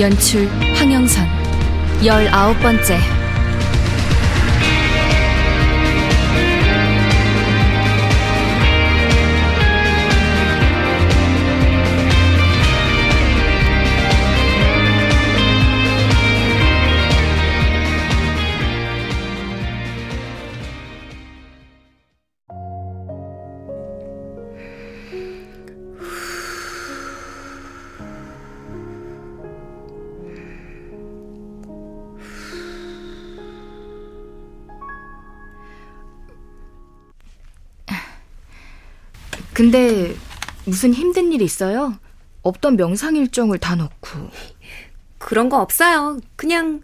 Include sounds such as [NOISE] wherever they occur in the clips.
연출 황영선. 열아홉 번째 근데 무슨 힘든 일 있어요? 없던 명상 일정을 다 넣고. 그런 거 없어요. 그냥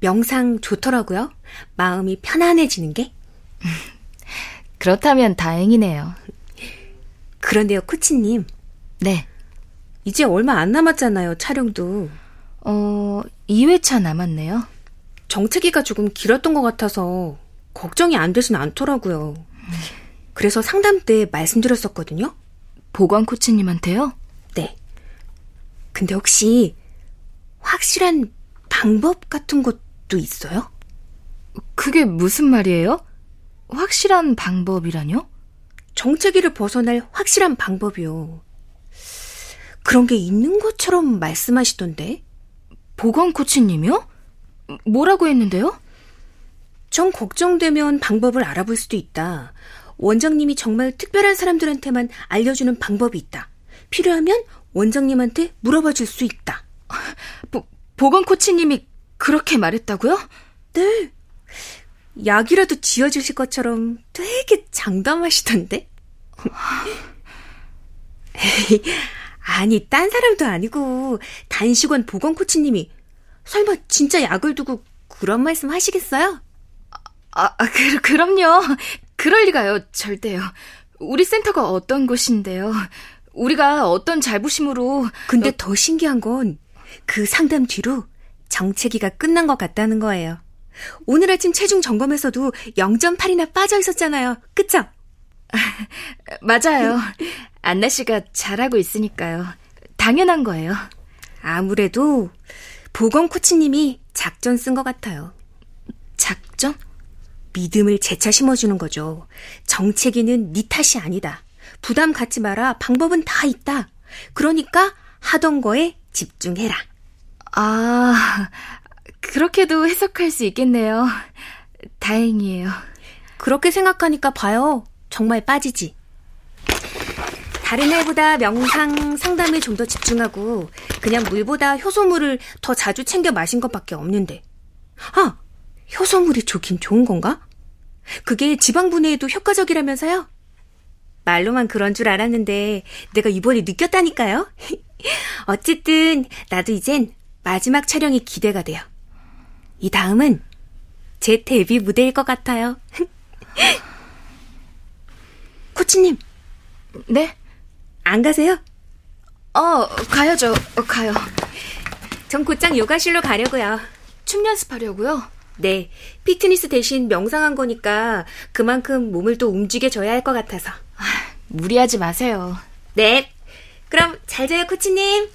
명상 좋더라고요. 마음이 편안해지는 게. [LAUGHS] 그렇다면 다행이네요. 그런데요, 코치님. 네. 이제 얼마 안 남았잖아요, 촬영도. 어, 2회차 남았네요. 정체기가 조금 길었던 것 같아서 걱정이 안 되진 않더라고요. 그래서 상담 때 말씀드렸었거든요. 보건 코치님한테요? 네. 근데 혹시 확실한 방법 같은 것도 있어요? 그게 무슨 말이에요? 확실한 방법이라뇨? 정체기를 벗어날 확실한 방법이요. 그런 게 있는 것처럼 말씀하시던데? 보건 코치님이요? 뭐라고 했는데요? 전 걱정되면 방법을 알아볼 수도 있다. 원장님이 정말 특별한 사람들한테만 알려주는 방법이 있다. 필요하면 원장님한테 물어봐 줄 수 있다. 보, 보건 코치님이 그렇게 말했다고요? 네. 약이라도 지어주실 것처럼 되게 장담하시던데? 아니, 딴 사람도 아니고, 단식원 보건 코치님이, 설마 진짜 약을 두고 그런 말씀 하시겠어요? 아, 아 그, 그럼요. 그럴 리가요, 절대요. 우리 센터가 어떤 곳인데요. 우리가 어떤 잘부심으로. 근데 어... 더 신기한 건 그 상담 뒤로 정체기가 끝난 것 같다는 거예요. 오늘 아침 체중 점검에서도 0.8이나 빠져 있었잖아요. 그쵸? [LAUGHS] 맞아요. 안나 씨가 잘하고 있으니까요. 당연한 거예요. 아무래도 보건 코치님이 작전 쓴 것 같아요. 작전? 믿음을 재차 심어주는 거죠. 정체기는 네 탓이 아니다. 부담 갖지 마라. 방법은 다 있다. 그러니까 하던 거에 집중해라. 아, 그렇게도 해석할 수 있겠네요. 다행이에요. 그렇게 생각하니까 봐요. 정말 빠지지. 다른 애보다 명상 상담에 좀 더 집중하고 그냥 물보다 효소물을 더 자주 챙겨 마신 것밖에 없는데. 아, 효소물이 좋긴 좋은 건가? 그게 지방 분해에도 효과적이라면서요? 말로만 그런 줄 알았는데 내가 이번에 느꼈다니까요. [LAUGHS] 어쨌든 나도 이젠 마지막 촬영이 기대가 돼요. 이 다음은 제 데뷔 무대일 것 같아요. [LAUGHS] 코치님. 네? 안 가세요? 어, 가야죠. 어, 가요. 전 곧장 요가실로 가려고요. 춤 연습하려고요? 네. 피트니스 대신 명상한 거니까 그만큼 몸을 또 움직여줘야 할 것 같아서. 아, 무리하지 마세요. 네. 그럼 잘 자요, 코치님.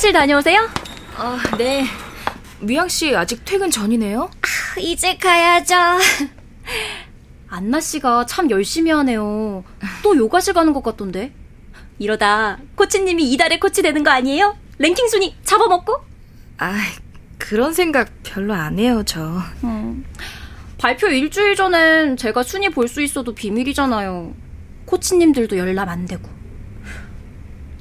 명상실 다녀오세요? 아, 네. 미양 씨 아직 퇴근 전이네요? 아, 이제 가야죠. [LAUGHS] 안나 씨가 참 열심히 하네요. 또 요가실 가는 것 같던데. 이러다 코치님이 이달의 코치 되는 거 아니에요? 랭킹 순위 잡아먹고? 아, 그런 생각 별로 안 해요, 저. 음, 발표 일주일 전엔 제가 순위 볼 수 있어도 비밀이잖아요. 코치님들도 열람 안 되고.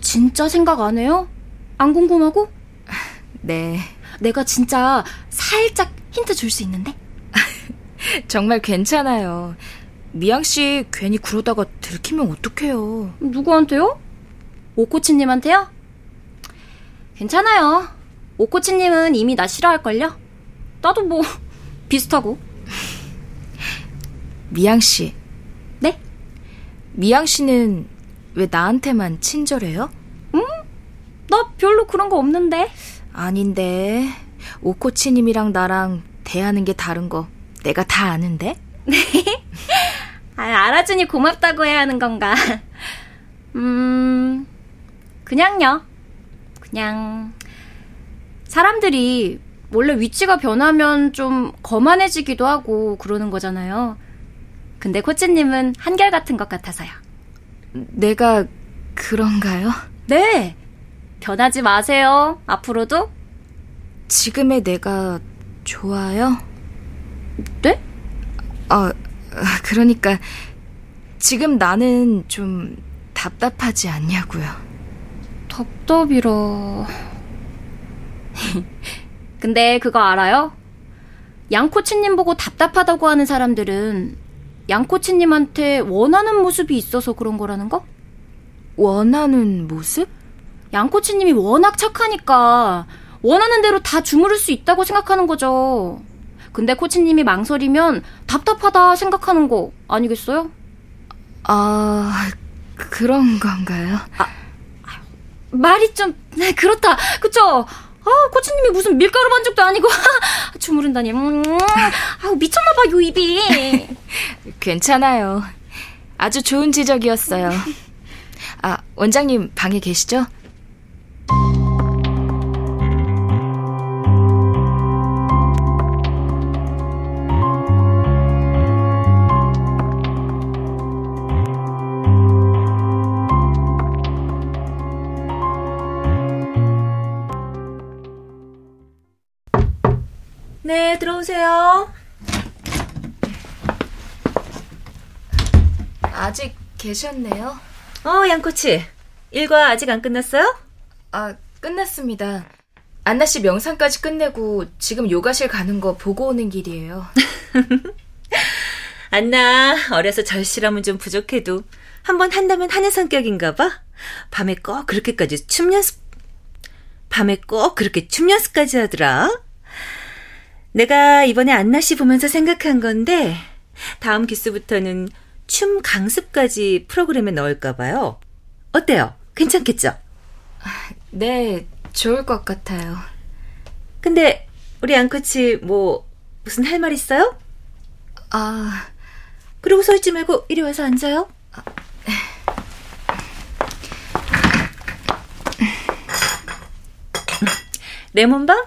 진짜 생각 안 해요? 안 궁금하고? [LAUGHS] 네. 내가 진짜 살짝 힌트 줄 수 있는데? [LAUGHS] 정말 괜찮아요. 미양 씨 괜히 그러다가 들키면 어떡해요. 누구한테요? 오코치님한테요? 괜찮아요. 오코치님은 이미 나 싫어할걸요? 나도 뭐, [LAUGHS] 비슷하고. 미양 씨. 네? 미양 씨는 왜 나한테만 친절해요? 응? 나 별로 그런 거 없는데. 아닌데. 오코치님이랑 나랑 대하는 게 다른 거 내가 다 아는데? 네. [LAUGHS] 아, 알아주니 고맙다고 해야 하는 건가? [LAUGHS] 음, 그냥요. 그냥, 사람들이 원래 위치가 변하면 좀 거만해지기도 하고 그러는 거잖아요. 근데 코치님은 한결같은 것 같아서요. 내가 그런가요? 네. 변하지 마세요. 앞으로도. 지금의 내가 좋아요? 네? 아, [LAUGHS] 그러니까 지금 나는 좀 답답하지 않냐고요. 답답이라. [LAUGHS] 근데 그거 알아요? 양코치님 보고 답답하다고 하는 사람들은 양코치님한테 원하는 모습이 있어서 그런 거라는 거? 원하는 모습? 양코치님이 워낙 착하니까 원하는 대로 다 주무를 수 있다고 생각하는 거죠. 근데 코치님이 망설이면 답답하다 생각하는 거 아니겠어요? 아, 그런 건가요? 아, 말이 좀, 네, 그렇다. 그쵸? 아, 코치님이 무슨 밀가루 반죽도 아니고, [LAUGHS] 주무른다니. 음, 아 미쳤나 봐, 요 입이. [LAUGHS] 괜찮아요. 아주 좋은 지적이었어요. 아, 원장님 방에 계시죠? 네, 들어오세요. 아직 계셨네요. 어, 양코치. 일과 아직 안 끝났어요? 아, 끝났습니다. 안나 씨 명상까지 끝내고 지금 요가실 가는 거 보고 오는 길이에요. [LAUGHS] 안나, 어려서 절실함은 좀 부족해도 한번 한다면 하는 성격인가 봐. 밤에 꼭 그렇게까지 춤 연습, 밤에 꼭 그렇게 춤 연습까지 하더라. 내가 이번에 안나 씨 보면서 생각한 건데, 다음 기수부터는 춤 강습까지 프로그램에 넣을까 봐요. 어때요? 괜찮겠죠? 네, 좋을 것 같아요. 근데 우리 양코치 뭐 무슨 할 말 있어요? 아, 그러고 서 있지 말고 이리 와서 앉아요. 아, 레몬밤?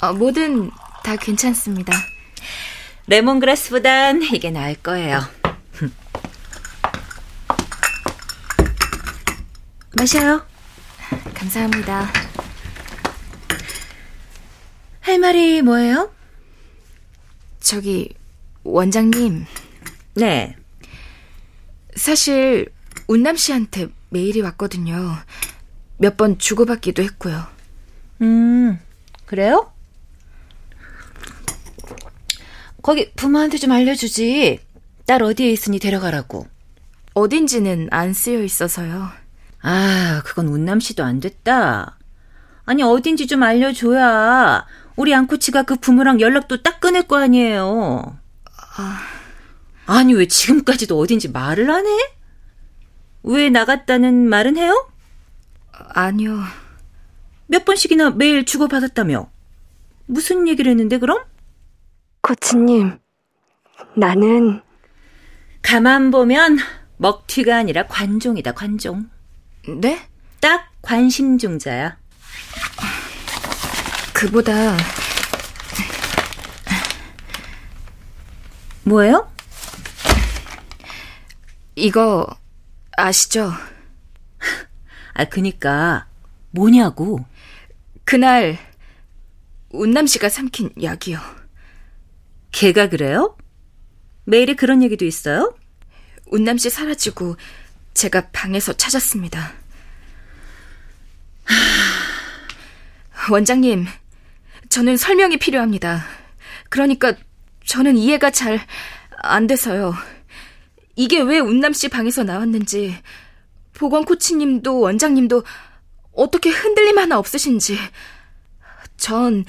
어, 뭐든 다 괜찮습니다. 레몬그라스보단 이게 나을 거예요. [LAUGHS] 마셔요. 감사합니다. 할 말이 뭐예요? 저기, 원장님. 네. 사실, 운남 씨한테 메일이 왔거든요. 몇 번 주고받기도 했고요. 음, 그래요? 거기 부모한테 좀 알려주지. 딸 어디에 있으니 데려가라고. 어딘지는 안 쓰여 있어서요. 아, 그건 운남 씨도 안 됐다. 아니, 어딘지 좀 알려줘야 우리 양코치가 그 부모랑 연락도 딱 끊을 거 아니에요. 아... 아니, 왜 지금까지도 어딘지 말을 안 해? 왜 나갔다는 말은 해요? 아니요. 몇 번씩이나 메일 주고받았다며? 무슨 얘기를 했는데, 그럼? 코치님, 나는. 가만 보면 먹튀가 아니라 관종이다, 관종. 네? 딱 관심종자야. 그보다. 뭐예요? 이거, 아시죠? 아, 그니까, 뭐냐고. 그날, 운남 씨가 삼킨 약이요. 걔가 그래요? 메일에 그런 얘기도 있어요? 운남 씨 사라지고 제가 방에서 찾았습니다. 원장님, 저는 설명이 필요합니다. 그러니까 저는 이해가 잘 안 돼서요. 이게 왜 운남 씨 방에서 나왔는지, 보건 코치님도 원장님도 어떻게 흔들림 하나 없으신지. 전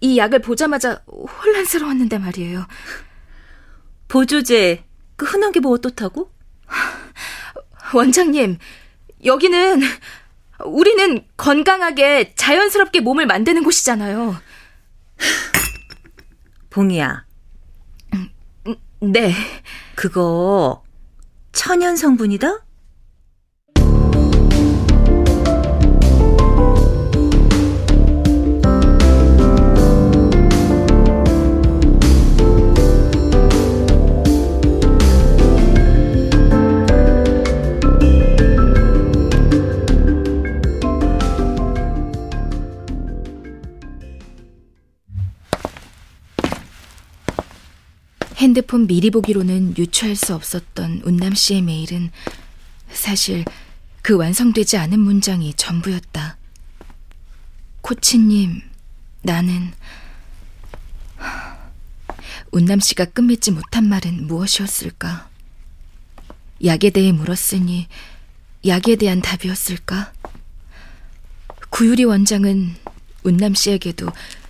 이 약을 보자마자 혼란스러웠는데 말이에요. 보조제, 그 흔한 게 뭐 어떻다고? 원장님, 여기는, 우리는 건강하게 자연스럽게 몸을 만드는 곳이잖아요. 봉이야. 네. 그거 천연 성분이다? 핸드폰 미리 보기로는 유추할 수 없었던 운남 씨의 메일은 사실 그 완성되지 않은 문장이 전부였다. 코치님, 나는 운남 씨가 끝맺지 못한 말은 무엇이었을까? 약에 대해 물었으니 약에 대한 답이었을까? 구유리 원장은 운남 씨에게도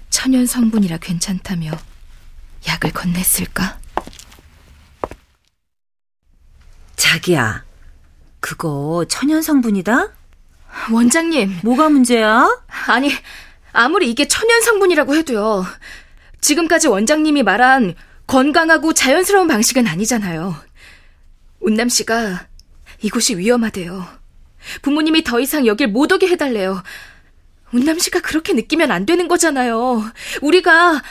천연 성분이라 괜찮다며 약을 건넸을까? 자기야, 그거 천연 성분이다? 원장님, 뭐가 문제야? 아니, 아무리 이게 천연 성분이라고 해도요. 지금까지 원장님이 말한 건강하고 자연스러운 방식은 아니잖아요. 운남 씨가 이곳이 위험하대요. 부모님이 더 이상 여길 못 오게 해달래요. 운남 씨가 그렇게 느끼면 안 되는 거잖아요. 우리가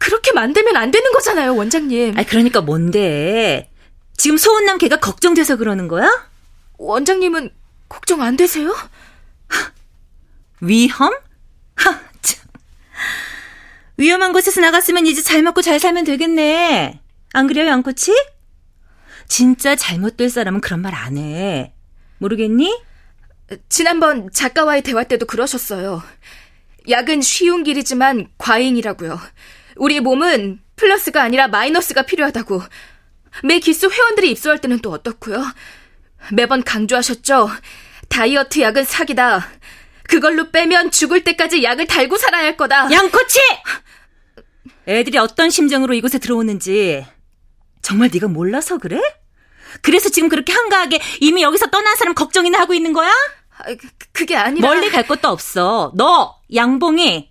그렇게 만들면 안 되는 거잖아요, 원장님. 아, 그러니까 뭔데? 지금 소은남 걔가 걱정돼서 그러는 거야? 원장님은 걱정 안 되세요? 위험? 하, 참. 위험한 곳에서 나갔으면 이제 잘 먹고 잘 살면 되겠네. 안 그래요, 양코치? 진짜 잘못될 사람은 그런 말 안 해. 모르겠니? 지난번 작가와의 대화 때도 그러셨어요. 약은 쉬운 길이지만 과잉이라고요. 우리 몸은 플러스가 아니라 마이너스가 필요하다고. 매 기수 회원들이 입소할 때는 또 어떻고요? 매번 강조하셨죠. 다이어트 약은 사기다. 그걸로 빼면 죽을 때까지 약을 달고 살아야 할 거다. 양코치! 애들이 어떤 심정으로 이곳에 들어오는지 정말 네가 몰라서 그래? 그래서 지금 그렇게 한가하게 이미 여기서 떠난 사람 걱정이나 하고 있는 거야? 아, 그, 그게 아니라 멀리 갈 것도 없어. 너 양봉이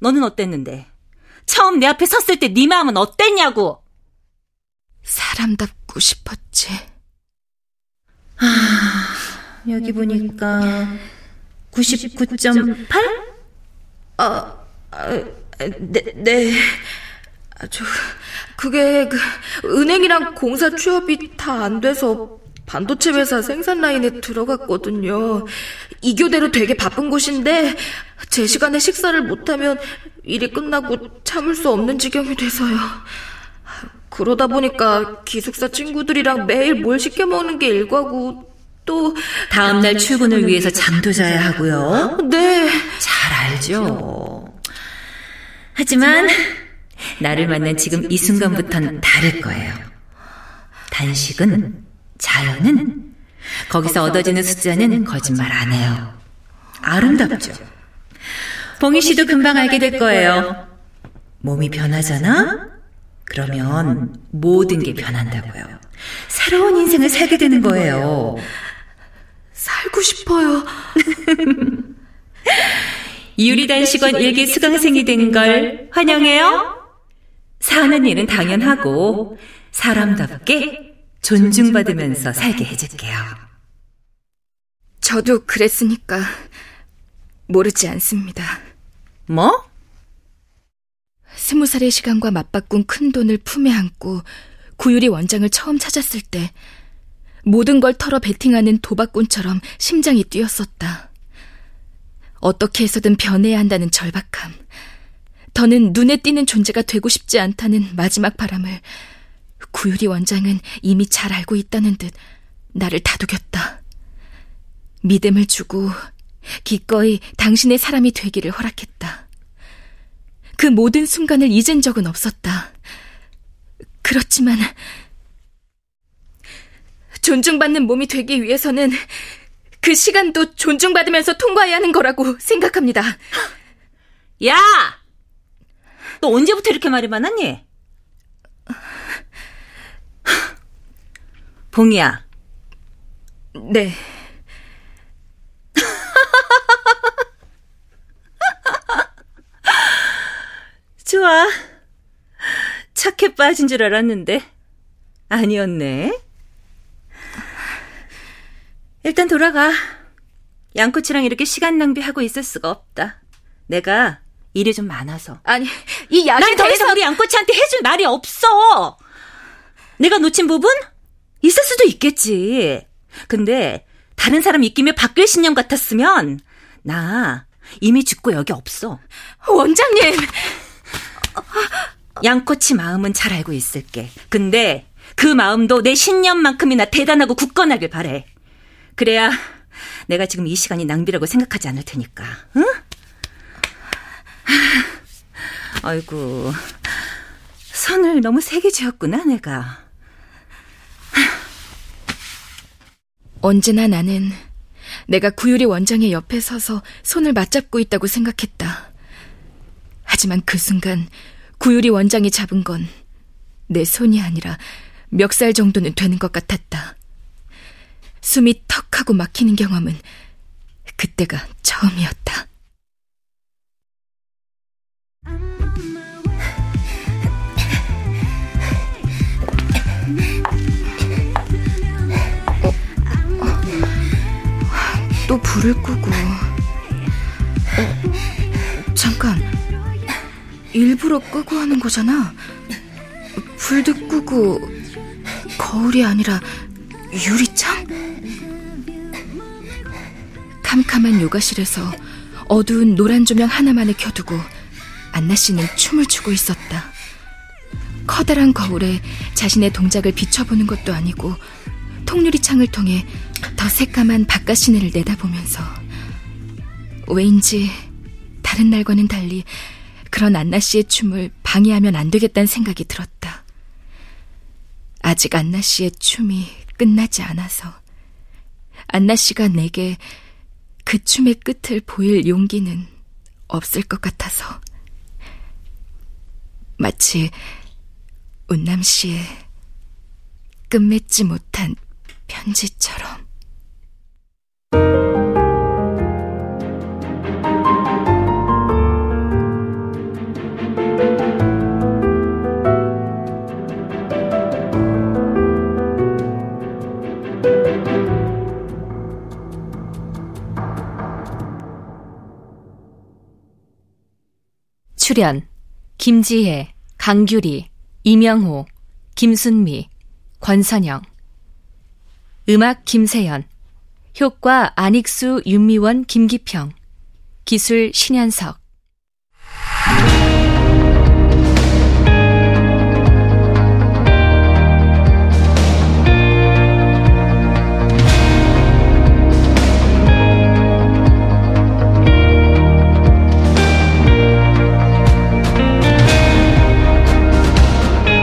너는 어땠는데? 처음 내 앞에 섰을 때 네 마음은 어땠냐고? 사람답고 싶었지. 여기 보니까 99.8? 아, 아, 네, 네. 아, 저, 그게, 그, 은행이랑 공사 취업이 다 안 돼서 반도체 회사 생산 라인에 들어갔거든요. 이 교대로 되게 바쁜 곳인데, 제 시간에 식사를 못하면 일이 끝나고 참을 수 없는 지경이 돼서요. 그러다 보니까 기숙사 친구들이랑 매일 뭘 시켜 먹는 게 일과고, 또, 다음날 출근을 위해서 잠도 자야 하고요. 네. 잘 알죠. 하지만 나를 만난 지금 이 순간부턴 다를 거예요. 단식은 자연은 거기서 얻어지는 숫자는 거짓말 안 해요. 아름답죠. 봉희 씨도 금방 알게 될 거예요. 몸이 변하잖아? 그러면 모든 게 변한다고요. 새로운 인생을 살게 되는 거예요. 살고 싶어요. [LAUGHS] 유리단식원 일기 수강생이 된 걸 환영해요. 사는 일은 당연하고 사람답게 존중받으면서 살게 해줄게요. 저도 그랬으니까 모르지 않습니다. 뭐? 스무 살의 시간과 맞바꾼 큰 돈을 품에 안고 구유리 원장을 처음 찾았을 때 모든 걸 털어 베팅하는 도박꾼처럼 심장이 뛰었었다. 어떻게 해서든 변해야 한다는 절박함. 더는 눈에 띄는 존재가 되고 싶지 않다는 마지막 바람을 구유리 원장은 이미 잘 알고 있다는 듯 나를 다독였다. 믿음을 주고 기꺼이 당신의 사람이 되기를 허락했다. 그 모든 순간을 잊은 적은 없었다. 그렇지만 존중받는 몸이 되기 위해서는 그 시간도 존중받으면서 통과해야 하는 거라고 생각합니다. 야! 너 언제부터 이렇게 말이 많았니? 봉이야. 네. 좋아. 착해 빠진 줄 알았는데 아니었네. 일단 돌아가. 양코치랑 이렇게 시간 낭비하고 있을 수가 없다. 내가 일이 좀 많아서. 아니, 이 약에 난더 대해서 이상 우리 양코치한테 해줄 말이 없어. 내가 놓친 부분? 있을 수도 있겠지. 근데 다른 사람 입김에 바뀔 신념 같았으면 나 이미 죽고 여기 없어. 원장님. 양코치 마음은 잘 알고 있을게. 근데 그 마음도 내 신념만큼이나 대단하고 굳건하길 바래. 그래야 내가 지금 이 시간이 낭비라고 생각하지 않을 테니까. 응? 아이고. 선을 너무 세게 지었구나, 내가. 언제나 나는 내가 구유리 원장의 옆에 서서 손을 맞잡고 있다고 생각했다. 하지만 그 순간 구유리 원장이 잡은 건 내 손이 아니라 멱살 정도는 되는 것 같았다. 숨이 턱 하고 막히는 경험은 그때가 처음이었다. 또 불을 끄고 어, 잠깐 일부러 끄고 하는 거잖아 불도 끄고 거울이 아니라 유리창? 캄캄한 요가실에서 어두운 노란 조명 하나만을 켜두고 안나 씨는 춤을 추고 있었다. 커다란 거울에 자신의 동작을 비춰보는 것도 아니고 통유리 창을 통해 더 새까만 바깥 시내를 내다보면서 왠지 다른 날과는 달리 그런 안나 씨의 춤을 방해하면 안 되겠다는 생각이 들었다. 아직 안나 씨의 춤이 끝나지 않아서 안나 씨가 내게 그 춤의 끝을 보일 용기는 없을 것 같아서 마치 운남 씨의 끝맺지 못한 편지처럼. 출연 김지혜, 강규리, 이명호, 김순미, 권선영. 음악 김세연. 효과 안익수, 윤미원, 김기평. 기술 신현석